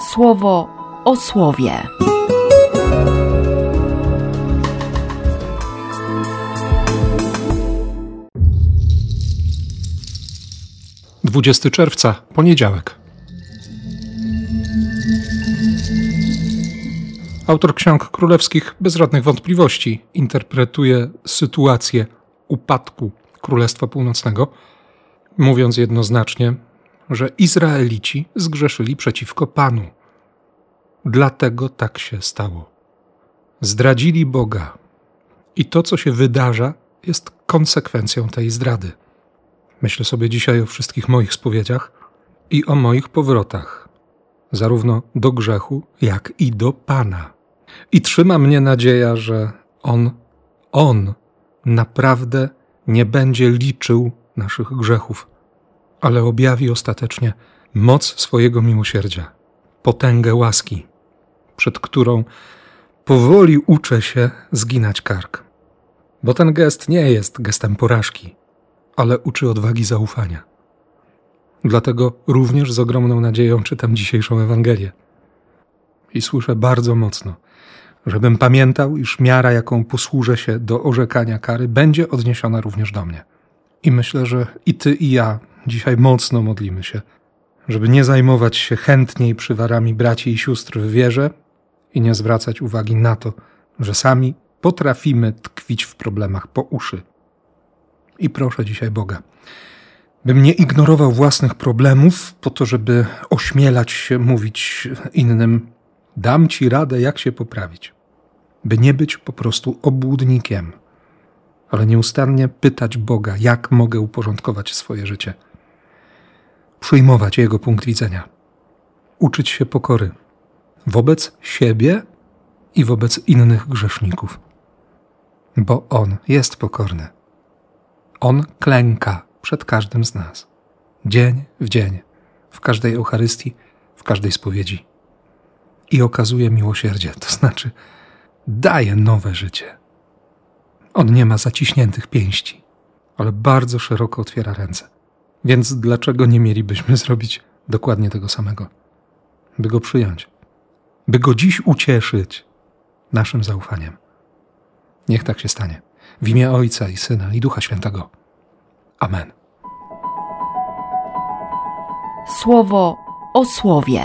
słowo o słowie. 20 czerwca, poniedziałek. Autor ksiąg królewskich bez żadnych wątpliwości interpretuje sytuację upadku Królestwa Północnego, mówiąc jednoznacznie, że Izraelici zgrzeszyli przeciwko Panu. Dlatego tak się stało. Zdradzili Boga. I to, co się wydarza, jest konsekwencją tej zdrady. Myślę sobie dzisiaj o wszystkich moich spowiedziach i o moich powrotach, zarówno do grzechu, jak i do Pana. I trzyma mnie nadzieja, że On, On naprawdę nie będzie liczył naszych grzechów, ale objawi ostatecznie moc swojego miłosierdzia, potęgę łaski, przed którą powoli uczę się zginać kark. Bo ten gest nie jest gestem porażki, ale uczy odwagi zaufania. Dlatego również z ogromną nadzieją czytam dzisiejszą Ewangelię. I słyszę bardzo mocno, żebym pamiętał, iż miara, jaką posłużę się do orzekania kary, będzie odniesiona również do mnie. I myślę, że i ty, i ja dzisiaj mocno modlimy się, żeby nie zajmować się chętniej przywarami braci i sióstr w wierze i nie zwracać uwagi na to, że sami potrafimy tkwić w problemach po uszy. I proszę dzisiaj Boga, bym nie ignorował własnych problemów po to, żeby ośmielać się mówić innym: Dam ci radę, jak się poprawić. By nie być po prostu obłudnikiem, ale nieustannie pytać Boga, jak mogę uporządkować swoje życie. Przyjmować Jego punkt widzenia. Uczyć się pokory wobec siebie i wobec innych grzeszników. Bo On jest pokorny on klęka przed każdym z nas, dzień w dzień, w każdej Eucharystii, w każdej spowiedzi. I okazuje miłosierdzie, to znaczy daje nowe życie. On nie ma zaciśniętych pięści, ale bardzo szeroko otwiera ręce. Więc dlaczego nie mielibyśmy zrobić dokładnie tego samego? By go przyjąć, by go dziś ucieszyć naszym zaufaniem. Niech tak się stanie. W imię Ojca i Syna i Ducha Świętego. Amen. Słowo o słowie.